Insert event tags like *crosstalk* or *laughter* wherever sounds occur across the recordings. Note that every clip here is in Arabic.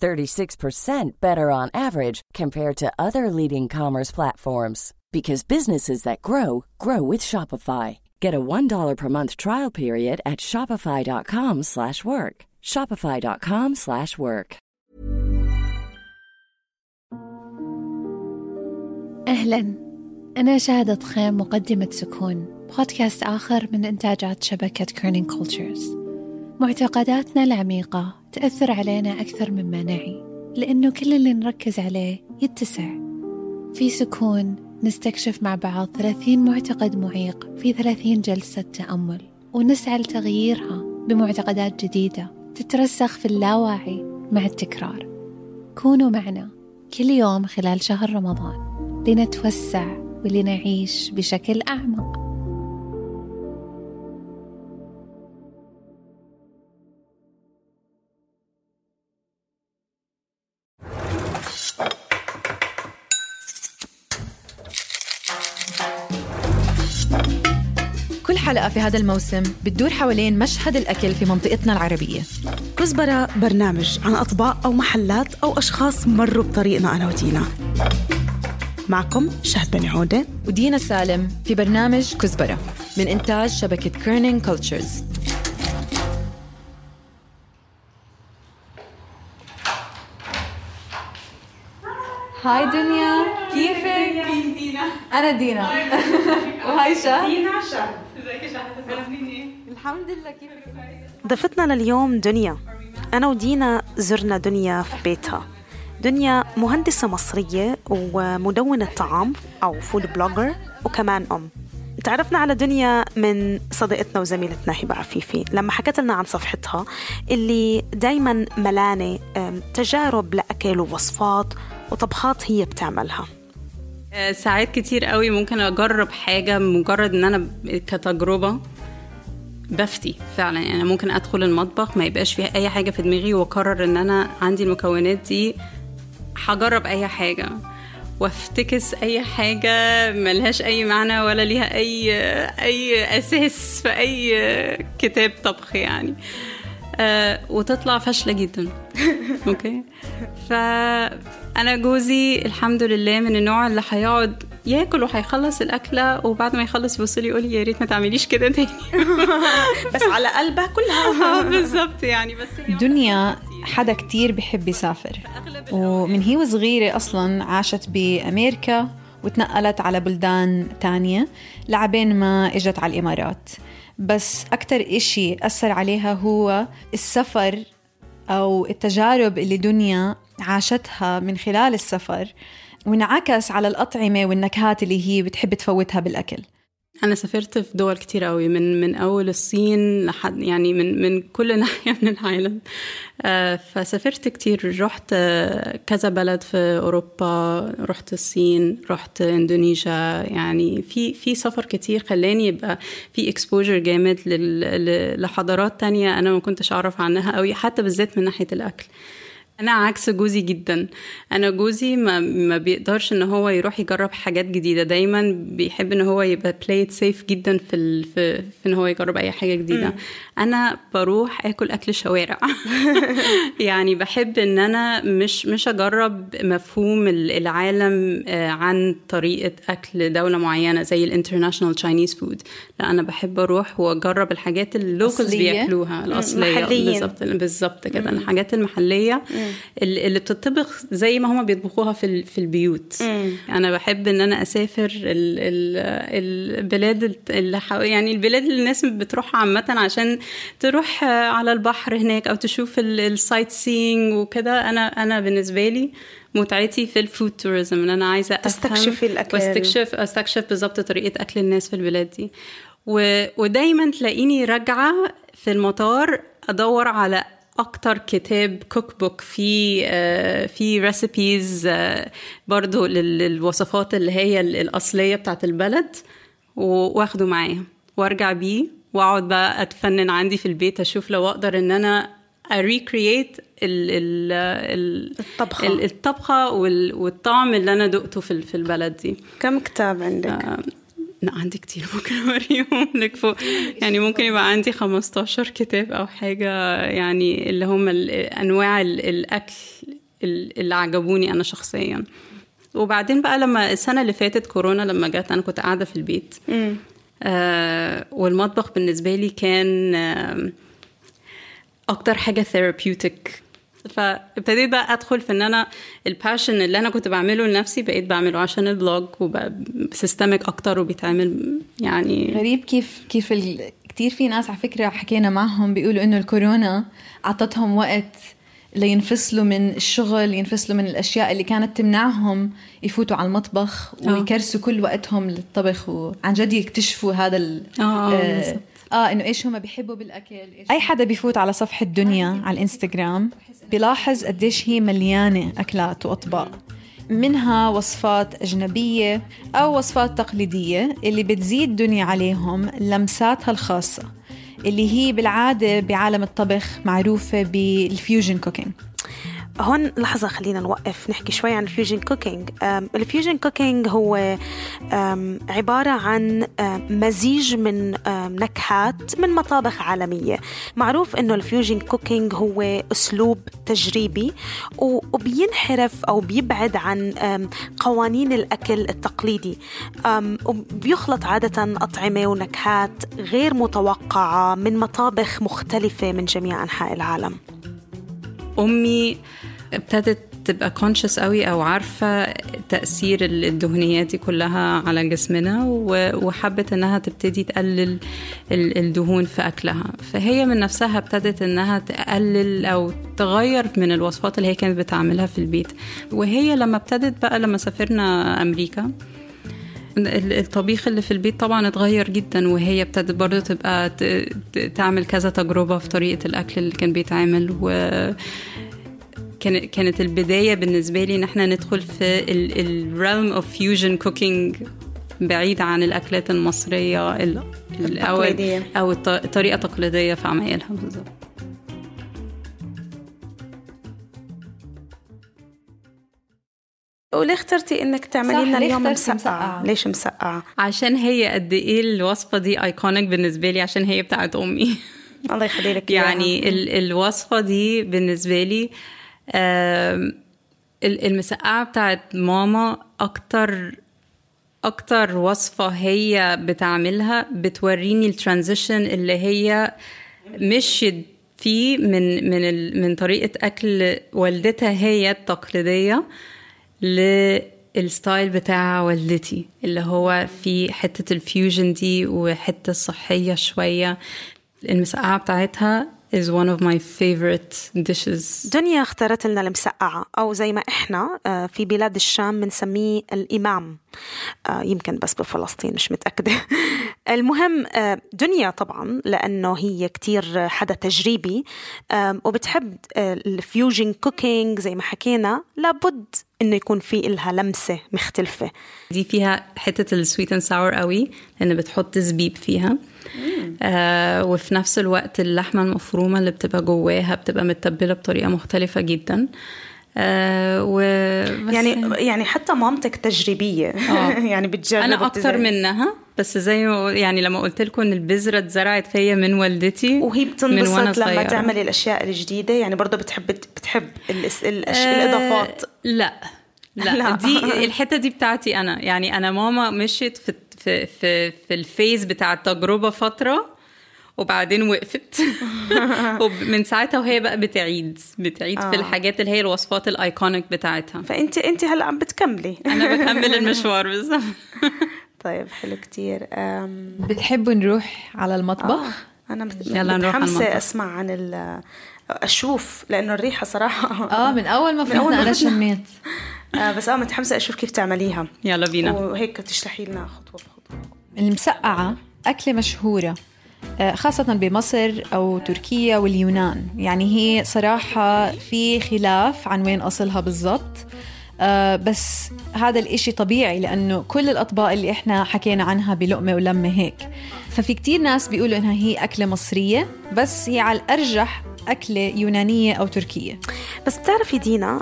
36% better on average compared to other leading commerce platforms because businesses that grow grow with Shopify. Get a $1 per month trial period at shopify.com/work. shopify.com/work. أهلا أنا شهادة خيم مقدمة سكون بودكاست آخر من إنتاجات شبكة كيرنينج كولتشرز معتقداتنا العميقة تأثر علينا أكثر مما نعي لأنه كل اللي نركز عليه يتسع. في سكون نستكشف مع بعض 30 معتقد معيق في 30 جلسة تأمل ونسعى لتغييرها بمعتقدات جديدة تترسخ في اللاواعي مع التكرار. كونوا معنا كل يوم خلال شهر رمضان لنتوسع ولنعيش بشكل أعمق. حلقة في هذا الموسم بتدور حوالين مشهد الأكل في منطقتنا العربية. كزبرة برنامج عن أطباق أو محلات أو أشخاص مروا بطريقنا أنا ودينا. معكم شهد بن عودة ودينا سالم في برنامج كزبرة من إنتاج شبكة Kerning Cultures هاي دنيا كيفك؟ دينا. أنا دينا. *laughs* وهاي شهد. دينا شهد. الحمد لله كيفك؟ ضيفتنا لليوم دنيا. أنا ودينا زرنا دنيا في بيتها. دنيا مهندسة مصرية ومدونة طعام أو food blogger وكمان أم. تعرفنا على دنيا من صديقتنا وزميلتنا هبة عفيفي. لما حكت لنا عن صفحتها اللي دايما ملانة تجارب لأكل ووصفات وطبخات هي بتعملها. ساعات كتير قوي ممكن أجرب حاجة مجرد إن أنا كتجربة بفتي فعلا. يعني ممكن أدخل المطبخ ما يبقاش فيها أي حاجة في دماغي وأقرر إن أنا عندي المكونات دي هجرب أي حاجة وأفتكس أي حاجة ملهاش أي معنى ولا ليها أي أي أساس في أي كتاب طبخ يعني. آه وتطلع فاشلة جدا. *laughs* أوكي؟ فأنا جوزي الحمد لله من النوع اللي هيقعد ياكل وهيخلص الأكلة وبعد ما يخلص يبص لي يقول لي يا ريت ما تعمليش كده تاني. *laughs* بس على قلبها كلها. *laughs* آه، بالظبط يعني بس دنيا حدا كتير بحب يسافر. ومن هي وصغيرة أصلا عاشت بأمريكا وتنقلت على بلدان تانية لعبين ما إجت على الإمارات. بس أكتر إشي أثر عليها هو السفر أو التجارب اللي دنيا عاشتها من خلال السفر وانعكس على الأطعمة والنكهات اللي هي بتحب تفوتها بالأكل. أنا سافرت في دول كتير قوي من من أول الصين لحد يعني من من كل *laughs* ناحية من العالم. آه، فسافرت كتير. رحت آه، كذا بلد في أوروبا رحت الصين رحت إندونيسيا. يعني في في سفر كتير خلاني يبقى في exposure جامد لحضارات تانية أنا ما كنتش أعرف عنها قوي حتى بالذات من ناحية الأكل. أنا عكس جوزي جدا. أنا جوزي ما, ما بيقدرش إن هو يروح يجرب حاجات جديدة. دايما بيحب إن هو يبقى play it safe جدا في, ال... في في إن هو يجرب أي حاجة جديدة. أنا بروح آكل أكل شوارع. *laughs* *laughs* يعني بحب إن أنا مش مش أجرب مفهوم ال- العالم آه، عن طريقة أكل دولة معينة زي ال international Chinese food لا أنا بحب أروح وأجرب الحاجات ال locals بياكلوها الأصلية. بالظبط بالظبط كده. الحاجات المحلية اللي بتطبخ زي ما هما بيطبخوها في في البيوت مم. أنا بحب إن أنا أسافر ال ال البلاد اللي. يعني البلاد اللي الناس بتروحها عامة عشان تروح على البحر هناك أو تشوف ال sightseeing وكده أنا أنا بالنسبة لي متعتي في ال food tourism إن أنا عايزة تستكشفي الأكل واستكشف أستكشف بالظبط طريقة أكل الناس في البلاد دي و... ودايما تلاقيني راجعة في المطار أدور على أكتر كتاب cookbook في آه في recipes آه برضو للوصفات اللي هي الأصلية بتاعت البلد واخده معايا وارجع بيه وأقعد بقى أتفنن عندي في البيت أشوف لو أقدر إن أنا ا recreate الطبخة الطبخة والطعم اللي أنا دقته في في البلد دي كم كتاب عندك؟ لا عندي كتير *laughs* ممكن أوريهم لك فوق. يعني ممكن يبقى عندي 15 كتاب أو حاجة يعني اللي هم أنواع الأكل اللي عجبوني أنا شخصيا. وبعدين بقى لما السنة اللي فاتت كورونا لما جت أنا كنت قاعدة في البيت. آه والمطبخ بالنسبة لي كان آه أكتر حاجة therapeutic فابتديت بقى ادخل في ان أنا ال passion اللي أنا كنت بعمله لنفسي بقيت بعمله عشان ال blog وبقى سيستمك أكتر وبيتعمل يعني غريب كيف كيف ال... كثير في ناس على فكرة حكينا معهم بيقولوا إنه الكورونا أعطتهم وقت لينفصلوا من الشغل ينفصلوا من الأشياء اللي كانت تمنعهم يفوتوا على المطبخ ويكرسوا كل وقتهم للطبخ وعن جد يكتشفوا هذا ال... آه, آه آه إنه إيش هم بيحبوا بالأكل إيش أي حدا بيفوت على صفحة دنيا على الانستغرام بيلاحظ قديش هي مليانة أكلات وأطباق. منها وصفات أجنبية أو وصفات تقليدية اللي بتزيد دنيا عليهم لمساتها الخاصة اللي هي بالعادة بعالم الطبخ معروفة بال fusion cooking. هون لحظة خلينا نوقف نحكي شوي عن ال fusion cooking ال fusion cooking هو عبارة عن مزيج من نكهات من مطابخ عالمية. معروف إنه ال fusion cooking هو أسلوب تجريبي وبينحرف أو بيبعد عن قوانين الأكل التقليدي. وبيخلط عادة أطعمة ونكهات غير متوقعة من مطابخ مختلفة من جميع أنحاء العالم. أمي ابتدت تبقى كونشس قوي أو عارفة تأثير الدهنيات دي كلها على جسمنا وحبت إنها تبتدي تقلل الدهون في أكلها. فهي من نفسها ابتدت إنها تقلل أو تغير من الوصفات اللي هي كانت بتعملها في البيت. وهي لما ابتدت بقى لما سافرنا أمريكا الطبيخ اللي في البيت طبعا اتغير جدا وهي ابتدت برضه تبقى تعمل كذا تجربة في طريقة الأكل اللي كان بيتعمل و كانت البداية بالنسبة لي إن إحنا ندخل في ال realm of fusion cooking بعيد عن الأكلات المصرية التقليدية. أو الطريقة التقليديه في عمايلها بالظبط وليه اخترتي إنك تعملي لنا اليوم مسقعة؟ ليش مسقعة؟ عشان هي قد إيه الوصفة دي ايكونيك بالنسبة لي عشان هي بتاعت أمي. الله يخلي لك *laughs* يعني ال الوصفة دي بالنسبة لي المسقعة بتاعت ماما أكتر أكتر وصفة هي بتعملها بتوريني ال transition اللي هي مشيت فيه من من من طريقة أكل والدتها هي التقليدية. لل style بتاع والدتي اللي هو في حتة ال fusion دي وحتة صحية شوية. المسقعة بتاعتها is one of my favorite dishes. دنيا اختارت لنا المسقعة أو زي ما إحنا في بلاد الشام بنسميه الإمام. يمكن بس بفلسطين مش متأكدة. *laughs* المهم دنيا طبعا لأنه هي كتير حدا تجريبي وبتحب ال fusion cooking زي ما حكينا. لابد إنه يكون في إلها لمسة مختلفة. دي فيها حتة ال sweet and sour قوي لأن بتحط زبيب فيها. آه وفي نفس الوقت اللحمة المفرومة اللي بتبقى جواها بتبقى متبلة بطريقة مختلفة جدا. آه و يعني يعني حتى مامتك تجريبية. آه. *laughs* يعني بتجرب أنا أكتر منها بس زي ما يعني لما قلت لكم إن البذرة اتزرعت فيا من والدتي وهي بتنبسط لما تعملي الأشياء الجديدة؟ يعني برضه بتحب بتحب الأس... الأش... آه الإضافات. لا. لا, لا. دي *laughs* الحتة دي بتاعتي أنا. يعني أنا ماما مشيت في في في, في الفيز بتاع التجربة فترة وبعدين وقفت. *laughs* ومن ساعتها وهي بقى بتعيد بتعيد آه. في الحاجات اللي هي الوصفات الأيكونيك بتاعتها. فانت أنت هلأ عم بتكملي. أنا بكمل *laughs* المشوار بالظبط. *laughs* طيب حلو كتير. أم... بتحبوا نروح على المطبخ؟ آه. أنا يلا نروح على المطبخ. أسمع عن ال أشوف لأنه الريحة صراحة آه من أول ما فتنا أنا شميت. آه بس آه متحمسة أشوف كيف تعمليها. يلا بينا. وهيك تشرحي لنا خطوة بخطوة. المسقعة أكلة مشهورة. خاصة بمصر أو تركيا واليونان. يعني هي صراحة في خلاف عن وين أصلها بالضبط. آه بس هذا الإشي طبيعي لأنه كل الأطباق اللي إحنا حكينا عنها بلقمة ولمة هيك. ففي كتير ناس بيقولوا إنها هي أكلة مصرية بس هي على الأرجح أكلة يونانية أو تركية. بس بتعرفي دينا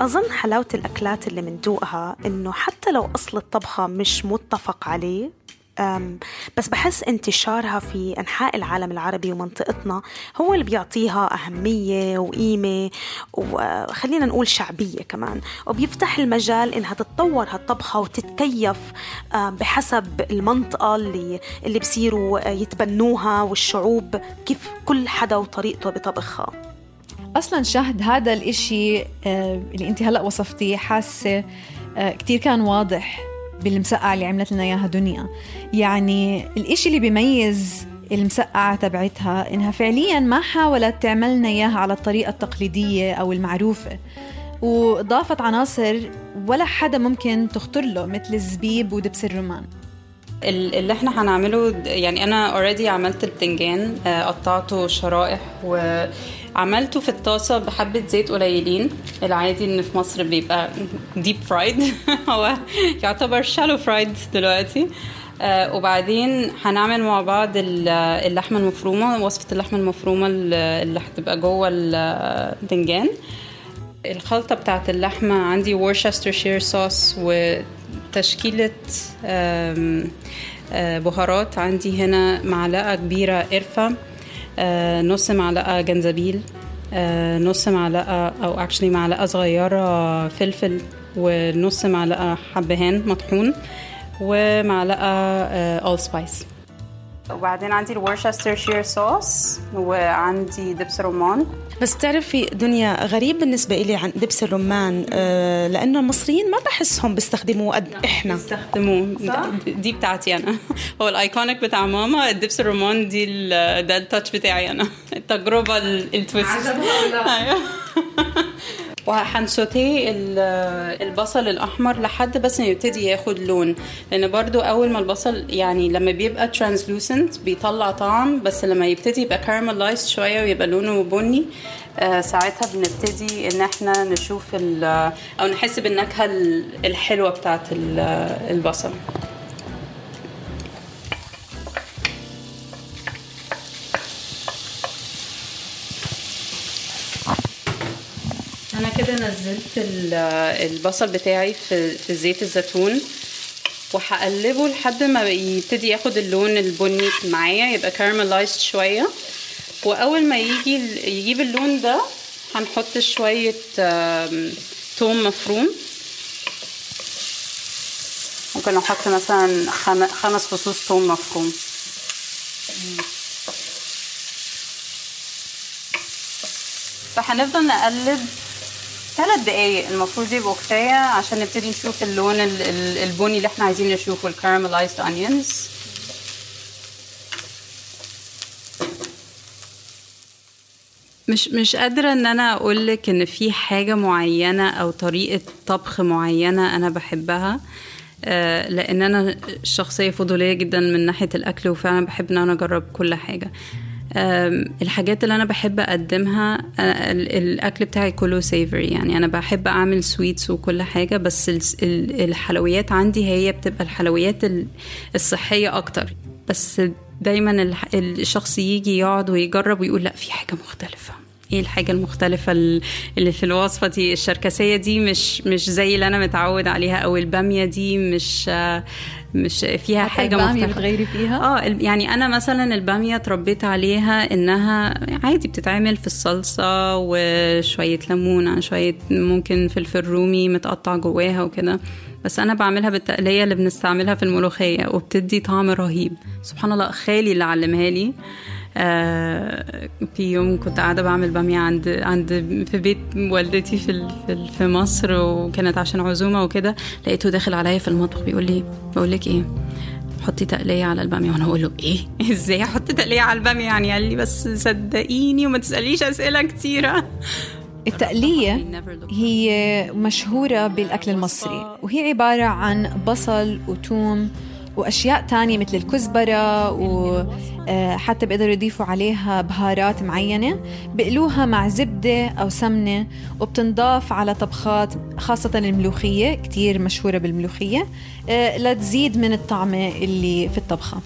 أظن حلاوة الأكلات اللي مندوقها إنه حتى لو أصل الطبخة مش متفق عليه بس بحس انتشارها في أنحاء العالم العربي ومنطقتنا هو اللي بيعطيها أهمية وقيمة وخلينا نقول شعبية كمان. وبيفتح المجال إنها تتطور هالطبخة وتتكيف بحسب المنطقة اللي اللي بصيروا يتبنوها والشعوب كيف كل حدا وطريقته بطبخها. أصلا شهد هذا الإشي اللي أنت هلأ وصفتيه حاسة آه، كتير كان واضح. بالمسقعة اللي عملت لنا إياها دنيا. يعني الإشي اللي بيميز المسقعة تبعتها إنها فعليا ما حاولت تعملنا إياها على الطريقة التقليدية أو المعروفة. وضافت عناصر ولا حدا ممكن تخطر له مثل الزبيب ودبس الرمان. اللي إحنا هنعمله يعني أنا already عملت البتنجان آه، قطعته شرائح وعملته في الطاسة بحبة زيت قليلين. العادي إن في مصر بيبقى deep fried *laughs* هو يعتبر shallow fried دلوقتي. آه وبعدين هنعمل مع بعض اللحمة المفرومة وصفة اللحمة المفرومة اللي هتبقى جوه البتنجان. الخلطة بتاعت اللحمة عندي Worcester sauce و تشكيلة آه، بهارات. عندي هنا معلقة كبيرة قرفة. آه، نص معلقة جنزبيل آه، نص معلقة أو actually معلقة صغيرة فلفل ونص معلقة حبهان مطحون ومعلقة allspice وبعدين عندي ال Worcestershire sauce وعندي دبس رمان بس بتعرفي دنيا غريب بالنسبة إلي عن دبس الرمان آه لأنه المصريين ما بحسهم بيستخدموه قد إحنا. بيستخدموه. دي بتاعتي أنا. *laughs* هو ال iconic بتاع ماما الدبس الرمان دي ده ال touch بتاعي أنا. *laughs* التجربة ال twist. *laughs* وهنسوتيه البصل الأحمر لحد بس ما يبتدي ياخد لون. لأن برضو أول ما البصل يعني لما بيبقى translucent بيطلع طعم بس لما يبتدي يبقى caramelized شوية ويبقى لونه بني آه ساعتها بنبتدي إن إحنا نشوف أو نحس بالنكهة الحلوة بتاعت البصل. أنا كده نزلت البصل بتاعي في زيت الزيتون وهقلبه لحد ما يبتدي ياخد اللون البني معايا يبقى كارملايزد شوية. وأول ما يجي يجيب اللون ده هنحط شوية توم مفروم. ممكن أحط مثلا خمس فصوص توم مفروم. فهنفضل نقلب ثلاث دقايق المفروض يبقوا كفاية عشان نبتدي نشوف اللون البني اللي إحنا عايزين نشوفه ال caramelized onions مش مش قادرة إن أنا أقول لك إن في حاجة معينة أو طريقة طبخ معينة أنا بحبها آه، لأن أنا شخصية فضولية جدا من ناحية الأكل وفعلا بحب إن أنا أجرب كل حاجة. الحاجات اللي أنا بحب أقدمها الأكل بتاعي كله savory يعني. أنا بحب أعمل sweets وكل حاجة بس الحلويات عندي هي بتبقى الحلويات الصحية أكتر. بس دايما الشخص يجي يقعد ويجرب ويقول لا في حاجة مختلفة. إيه الحاجة المختلفة اللي في الوصفة دي؟ الشركسية دي مش مش زي اللي أنا متعود عليها أو البامية دي مش مش فيها حاجة مختلفة. بتغيري فيها؟ آه يعني أنا مثلا البامية اتربيت عليها إنها عادي بتتعمل في الصلصة وشوية ليمون شوية ممكن فلفل رومي متقطع جواها وكده. بس أنا بعملها بالتقلية اللي بنستعملها في الملوخية وبتدي طعم رهيب. سبحان الله خالي اللي علمها لي. في يوم كنت قاعدة بعمل بامية عند عند في بيت والدتي في في, في مصر وكانت عشان عزومة وكده لقيته داخل عليا في المطبخ بيقول لي بقول لك إيه حطي تقلية على البامية. وأنا أقول له إيه؟ *laughs* إزاي أحط تقلية على البامية يعني؟ قال لي بس صدقيني وما تسأليش أسئلة كتيرة. التقلية هي مشهورة بالأكل المصري وهي عبارة عن بصل وتوم وأشياء تانية مثل الكزبرة وحتى بيقدروا يضيفوا عليها بهارات معينة. بقلوها مع زبدة أو سمنة وبتنضاف على طبخات خاصة الملوخية كتير مشهورة بالملوخية لتزيد من الطعمة اللي في الطبخة.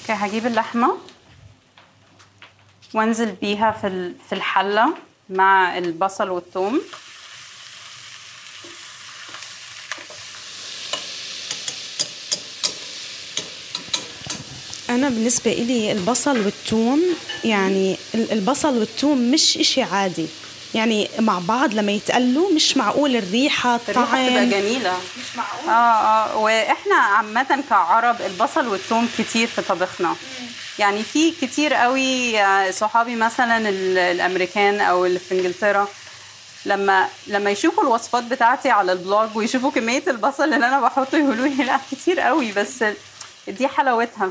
أوكي هجيب اللحمة. وانزل بيها في في الحلة مع البصل والثوم. أنا بالنسبة إلي البصل والثوم يعني البصل والثوم مش إشي عادي. يعني مع بعض لما يتقلوا مش معقول الريحة الطعم الريحة تبقى جميلة. مش معقول. آه آه وإحنا عامة كعرب البصل والثوم كتير في طبخنا. يعني في كتير قوي صحابي مثلا الأمريكان أو اللي في إنجلترا لما لما يشوفوا الوصفات بتاعتي على البلوج ويشوفوا كمية البصل اللي أنا بحطه يقولوا لي لا كتير قوي بس دي حلاوتها.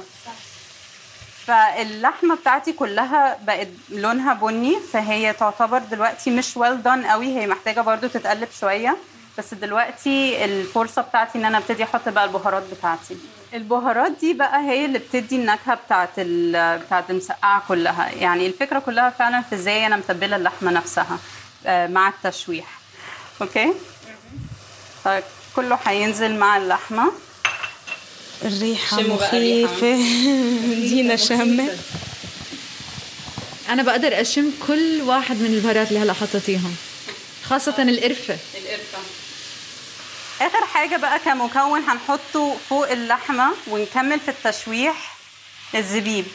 فاللحمة بتاعتي كلها بقت لونها بني فهي تعتبر دلوقتي مش ويل دون قوي هي محتاجة برضو تتقلب شوية بس دلوقتي الفرصة بتاعتي إن أنا أبتدي أحط بقى البهارات بتاعتي. البهارات دي بقى هي اللي بتدي النكهة بتاعت بتاعت المسقعة كلها. يعني الفكرة كلها فعلا في إزاي أنا متبلة اللحمة نفسها مع التشويح. أوكي؟ طيب كله هينزل مع اللحمة. الريحة مخيفة. دينا شامة. أنا بقدر أشم كل واحد من البهارات اللي هلا حطيتيهم خاصة القرفة القرفة. آخر حاجة بقى كمكون هنحطه فوق اللحمة ونكمل في التشويح الزبيب.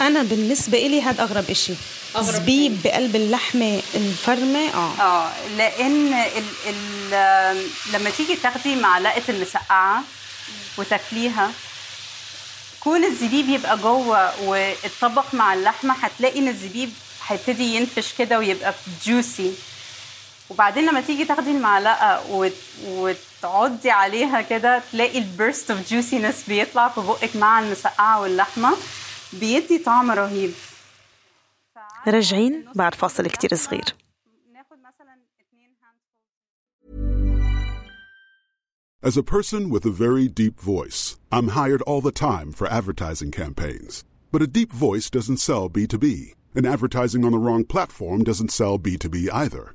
أنا بالنسبة إلي هذا أغرب إشي. زبيب بقلب اللحمة الفرمة آه. آه لأن ال ال لما تيجي تاخدي معلقة المسقعة وتاكليها كون الزبيب يبقى جوه واتطبق مع اللحمة هتلاقي إن الزبيب هيبتدي ينفش كده ويبقى juicy وبعدين لما تيجي تاخدي المعلقه وت... وتعضي عليها كده تلاقي ال burst of juiciness بيطلع في بقك مع المسقعه واللحمه بيدي طعم رهيب راجعين بعد فاصل كتير صغير As a person with a very deep voice, I'm hired all the time for advertising campaigns. But a deep voice doesn't sell B2B, and advertising on the wrong platform doesn't sell B2B either.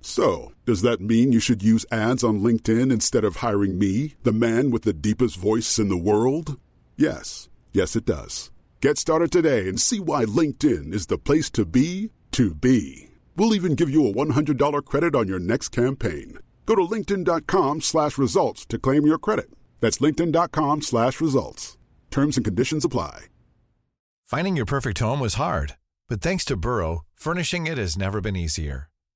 So, does that mean you should use ads on LinkedIn instead of hiring me, the man with the deepest voice in the world? Yes. Yes, it does. Get started today and see why LinkedIn is the place to be to be. We'll even give you a $100 credit on your next campaign. Go to linkedin.com slash results to claim your credit. That's linkedin.com slash results. Terms and conditions apply. Finding your perfect home was hard, but thanks to Burrow, furnishing it has never been easier.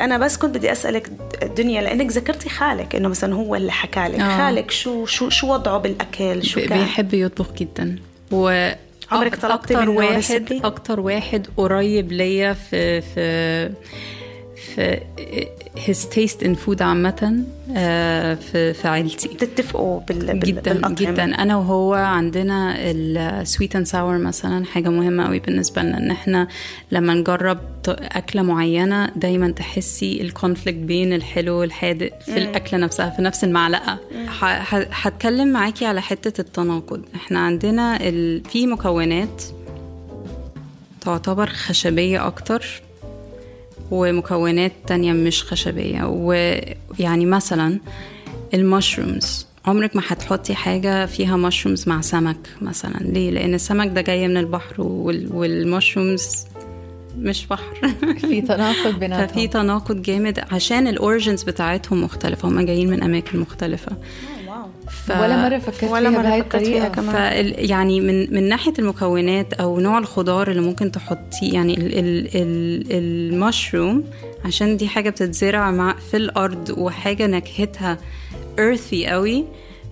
أنا بس كنت بدي أسألك الدنيا لأنك ذكرتي خالك إنه مثلا هو اللي حكى لك آه. خالك شو شو شو وضعه بالأكل شو كان بيحب يطبخ جدا و عمرك طلبتي منه واحد؟ أكتر واحد قريب ليا في في في his taste in food عامة آه، في في عيلتي. بتتفقوا بال... جدا بالأطعمة. جدا. أنا وهو عندنا ال sweet and sour مثلا حاجة مهمة قوي بالنسبة لنا إن إحنا لما نجرب أكلة معينة دايما تحسي الكونفليكت بين الحلو والحادق في الأكلة نفسها في نفس ح- هتكلم معاكي على حتة التناقض. إحنا عندنا ال... في مكونات تعتبر خشبية أكتر. ومكونات تانية مش خشبية. ويعني مثلا المشرومز. عمرك ما هتحطي حاجة فيها مشرومز مع سمك مثلا. ليه؟ لأن السمك ده جاي من البحر وال- والمشرومز مش بحر. *laughs* في تناقض ففي بيناتهم تناقض جامد عشان الاوريجنز بتاعتهم مختلفة. هم جايين من أماكن مختلفة. ف... ولا مرة فكرت ولا فيها مرة فكرت فيها. كمان. فال يعني من من ناحية المكونات أو نوع الخضار اللي ممكن تحطيه يعني ال ال ال المشروم عشان دي حاجة بتتزرع مع في الأرض وحاجة نكهتها earthy قوي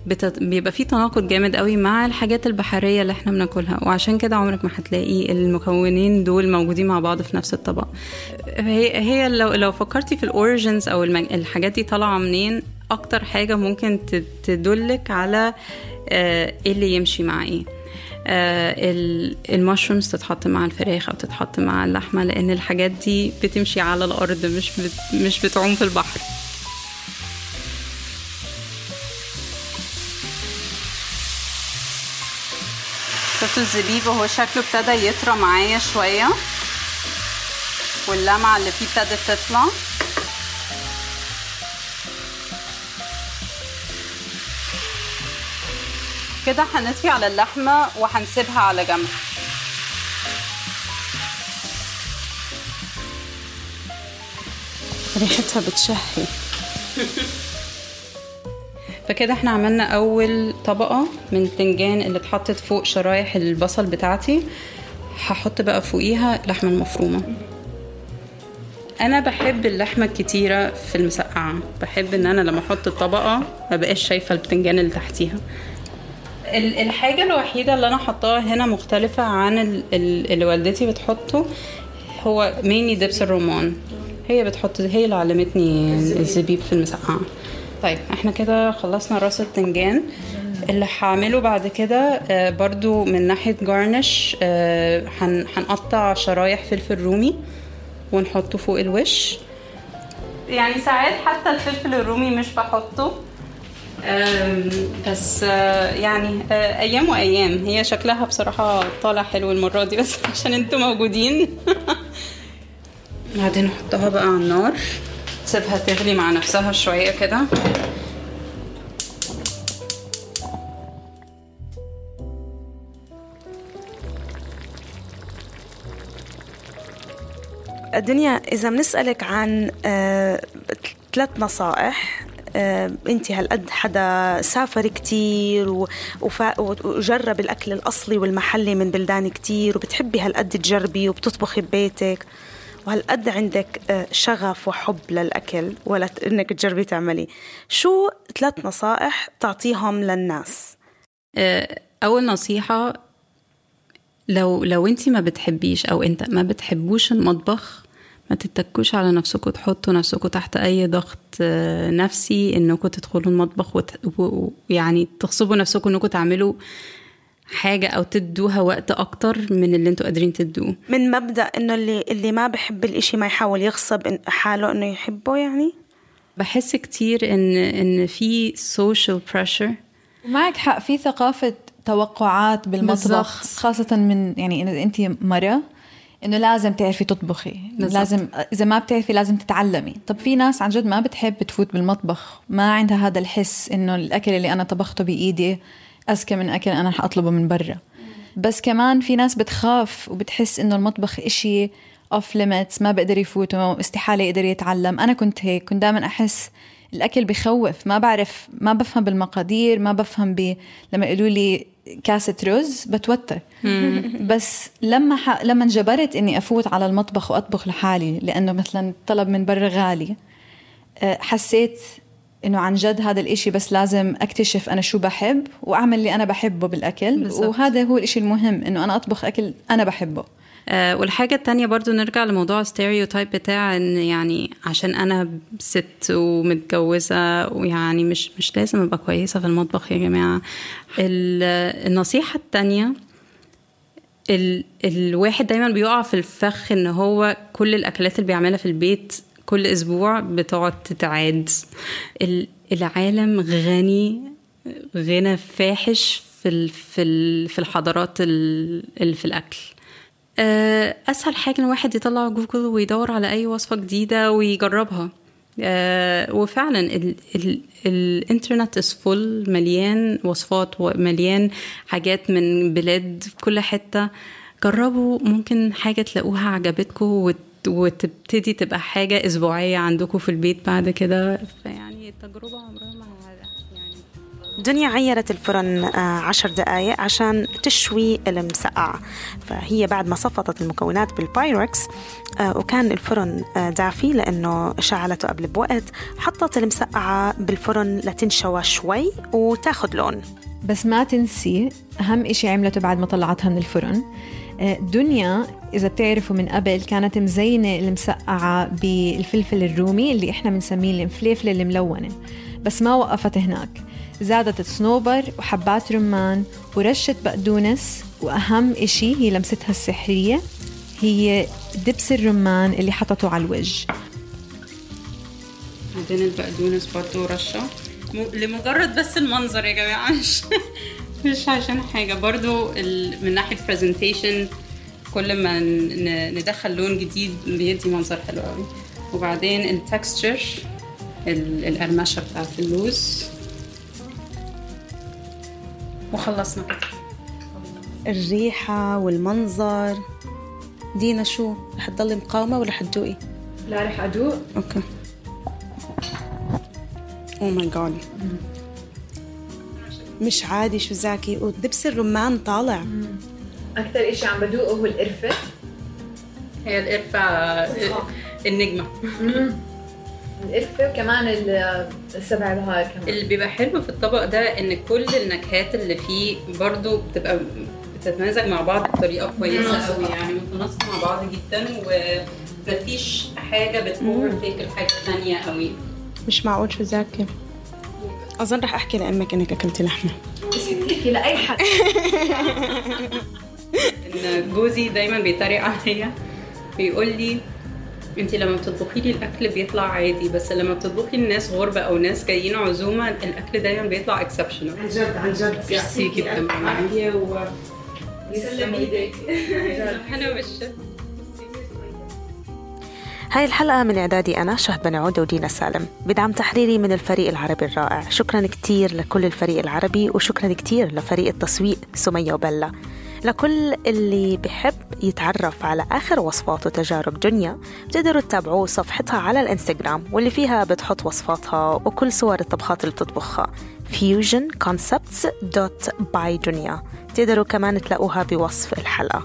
بتت... بيبقى في تناقض جامد قوي مع الحاجات البحرية اللي إحنا بناكلها. وعشان كده عمرك ما هتلاقي المكونين دول موجودين مع بعض في نفس الطبق. هي هي لو لو فكرتي في الاوريجنز أو المج... الحاجات دي طالعة منين أكتر حاجة ممكن تدلك على آه، إيه اللي يمشي مع إيه ال- المشرومز تتحط مع الفراخ أو تتحط مع اللحمة لأن الحاجات دي بتمشي على الأرض مش بت... مش بتعوم في البحر. شفتوا الزبيب؟ وهو شكله ابتدى يطرى معايا شوية واللمعة اللي فيه ابتدت تطلع. كده هنطفي على اللحمة وهنسيبها على جنب. ريحتها بتشهي. *laughs* فكده إحنا عملنا أول طبقة من البتنجان اللي اتحطت فوق شرايح البصل بتاعتي. هحط بقى فوقيها اللحمة المفرومة. أنا بحب اللحمة الكتيرة في المسقعة. بحب إن أنا لما أحط الطبقة ما بقاش شايفة البتنجان اللي تحتيها. الحاجة الوحيدة اللي أنا حطاها هنا مختلفة عن ال- ال- اللي والدتي بتحطه هو ميني دبس الرمان. هي بتحط هي اللي علمتني الزبيب في المسقعه طيب إحنا كده خلصنا راس التنجان. اللي هعمله بعد كده آه، برضو من ناحية جارنش آه، هن- هنقطع شرايح فلفل رومي ونحطه فوق الوش. يعني ساعات حتى الفلفل الرومي مش بحطه. بس آه، يعني آه، أيام وأيام. هي شكلها بصراحة طالع حلو المرة دي بس *laughs* عشان أنتوا موجودين. بعدين نحطها بقى على النار. تسيبها تغلي مع نفسها شوية كده. دنيا إذا بنسألك عن آه، ثلاث نصائح انت هالقد حدا سافر كتير وجرب الأكل الأصلي والمحلي من بلدان كتير وبتحبي هالقد تجربي وبتطبخي ببيتك. وهالقد عندك آه، شغف وحب للأكل ولا إنك تجربي تعملي. شو ثلاث نصائح تعطيهم للناس؟ آه، أول نصيحة لو لو انت ما بتحبيش أو انت ما بتحبوش المطبخ ما تتكوش على نفسكم تحطوا نفسكم تحت أي ضغط آه، نفسي إنكم تدخلوا المطبخ وت- و- ويعني تغصبوا نفسكم إنكم تعملوا حاجة أو تدوها وقت أكتر من اللي إنتوا قادرين تدوه. من مبدأ إنه اللي اللي ما بحب الإشي ما يحاول يغصب إن- حاله إنه يحبه يعني؟ بحس كتير إن إن في social pressure. معك حق في ثقافة توقعات بالمطبخ بالضبط. خاصة من يعني إذا أنت مرة إنه لازم تعرفي تطبخي. بالضبط. لازم إذا ما بتعرفي لازم تتعلمي. طب في ناس عن جد ما بتحب تفوت بالمطبخ. ما عندها هذا الحس إنه الأكل اللي أنا طبخته بإيدي أذكى من أكل أنا رح أطلبه من برا. بس كمان في ناس بتخاف وبتحس إنه المطبخ إشي off limits ما بقدر يفوت استحالة يقدر يتعلم. أنا كنت هيك كنت دائما أحس الأكل بخوف. ما بعرف ما بفهم بالمقادير ما بفهم ب لما يقولوا لي كاسة رز بتوتر. *laughs* بس لما ح... لما انجبرت إني أفوت على المطبخ وأطبخ لحالي لأنه مثلا طلب من برا غالي أه، حسيت إنه عن جد هذا الإشي بس لازم أكتشف أنا شو بحب وأعمل اللي أنا بحبه بالأكل. بالضبط. وهذا هو الإشي المهم إنه أنا أطبخ أكل أنا بحبه. آه والحاجة التانية برضو نرجع لموضوع الستيريوتايب بتاع إن يعني عشان أنا ست ومتجوزة ويعني مش مش لازم أبقى كويسة في المطبخ يا جماعة. النصيحة التانية ال الواحد دايما بيقع في الفخ إن هو كل الأكلات اللي بيعملها في البيت كل أسبوع بتقعد تتعاد. العالم غني غنى فاحش في في الحضارات اللي في الأكل. آه، أسهل حاجة الواحد يطلع جوجل ويدور على أي وصفة جديدة ويجربها. آه، وفعلا ال ال الإنترنت is full مليان وصفات ومليان حاجات من بلاد في كل حتة. جربوا ممكن حاجة تلاقوها عجبتكم وتبتدي تبقى حاجة أسبوعية عندكم في البيت بعد كده. فيعني التجربه عمرها ما دنيا عيرت الفرن آه، عشر دقايق عشان تشوي المسقعة. فهي بعد ما صفطت المكونات بالبايركس آه، وكان الفرن آه، دافي لأنه شعلته قبل بوقت. حطت المسقعة بالفرن لتنشوى شوي وتاخد لون. بس ما تنسي أهم إشي عملته بعد ما طلعتها من الفرن دنيا إذا بتعرفوا من قبل كانت مزينة المسقعة بالفلفل الرومي اللي إحنا بنسميه المفلفلة الملونة بس ما وقفت هناك. زادت صنوبر وحبات رمان ورشة بقدونس وأهم إشي هي لمستها السحرية هي دبس الرمان اللي حطته على الوجه. بعدين البقدونس برضو رشة لمجرد بس المنظر يا جماعة مش مش عشان حاجة. برضو من ناحية presentation كل ما ندخل لون جديد بيدي منظر حلو قوي. وبعدين ال texture القرمشة بتاعت اللوز. وخلصنا الريحة والمنظر. دينا شو؟ رح تضلي مقاومة ولا حتدوقي؟ لا رح أدوق. Okay. Oh my God مش عادي شو زاكي ودبس الرمان طالع. أكثر إشي عم بدوقه هو القرفة. هي القرفة النجمة. القرفة وكمان السبع بهار كمان. اللي بيبقى حلو في الطبق ده إن كل النكهات اللي فيه برضو بتبقى بتتمازج مع بعض بطريقة كويسة قوي يعني متناسقة مع بعض جدا ومفيش حاجة بتكون فيك الحاجة الثانية قوي مش معقول شو زاكي أظن رح أحكي لأمك إنك أكلتي لحمة. بس تحكي لأي حد. *laughs* إن جوزي دايما بيتريق عليا بيقول لي انت لما بتطبخي لي الأكل بيطلع عادي بس لما بتطبخي لناس غربة أو ناس جايين عزومة الأكل دايما بيطلع exceptional عن جد عن جد. ميرسي جدا. عافية و يسلم *laughs* أنا هاي الحلقة من إعدادي أنا شهبة نعود ودينا سالم. بدعم تحريري من الفريق العربي الرائع. شكرا كتير لكل الفريق العربي وشكرا كتير لفريق التسويق سمية وبلا. لكل اللي بحب يتعرف على آخر وصفات وتجارب دنيا بتقدروا تتابعوا صفحتها على الإنستغرام واللي فيها بتحط وصفاتها وكل صور الطبخات اللي بتطبخها. Fusion Concepts by دنيا تقدروا كمان تلاقوها بوصف الحلقة.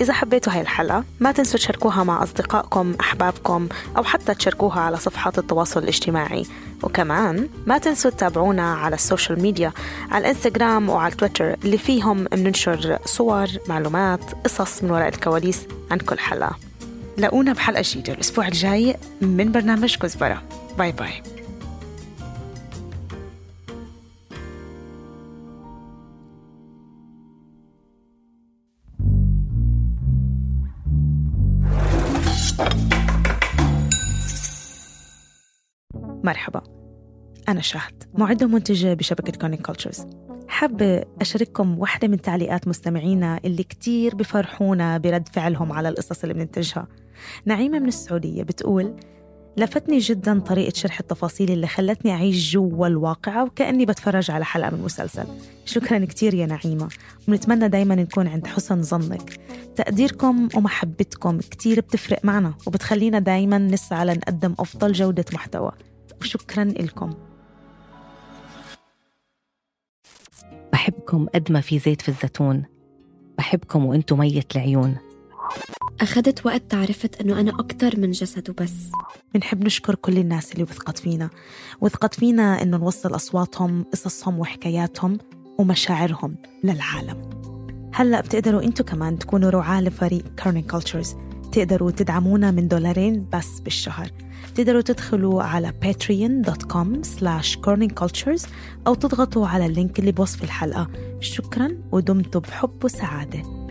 إذا حبيتوا هاي الحلقة ما تنسوا تشاركوها مع أصدقائكم أحبابكم أو حتى تشاركوها على صفحات التواصل الاجتماعي. وكمان ما تنسوا تتابعونا على ال social media على الإنستغرام وعلى تويتر اللي فيهم بننشر صور معلومات قصص من وراء الكواليس عن كل حلقة لاقونا بحلقة جديدة الأسبوع الجاي من برنامج كزبرة. bye bye. مرحبا. أنا شهد معدة ومنتجة بشبكة Kerning Cultures حابة أشارككم واحدة من تعليقات مستمعينا اللي كتير بفرحونا برد فعلهم على القصص اللي بننتجها. نعيمة من السعودية بتقول لفتني جدا طريقة شرح التفاصيل اللي خلتني أعيش جوا الواقعة وكأني بتفرج على حلقة من مسلسل. شكرا كتير يا نعيمة. ونتمنى دايما نكون عند حسن ظنك. تقديركم ومحبتكم كتير بتفرق معنا وبتخلينا دايما نسعى لنقدم أفضل جودة محتوى. وشكرا لكم. بحبكم قد ما في زيت في الزيتون. بحبكم وأنتم مية العيون. أخذت وقت تعرفت أنه أنا أكتر من جسد وبس. بنحب نشكر كل الناس اللي وثقت فينا. وثقت فينا أنه نوصل أصواتهم قصصهم وحكاياتهم ومشاعرهم للعالم. هلأ بتقدروا إنتو كمان تكونوا رعاة لفريق كارنين كولتشرز تقدروا تدعمونا من دولارين بس بالشهر. تقدروا تدخلوا على patreon.com slash corningcultures أو تضغطوا على اللينك اللي بوصف الحلقة. شكرا ودمتم بحب وسعادة.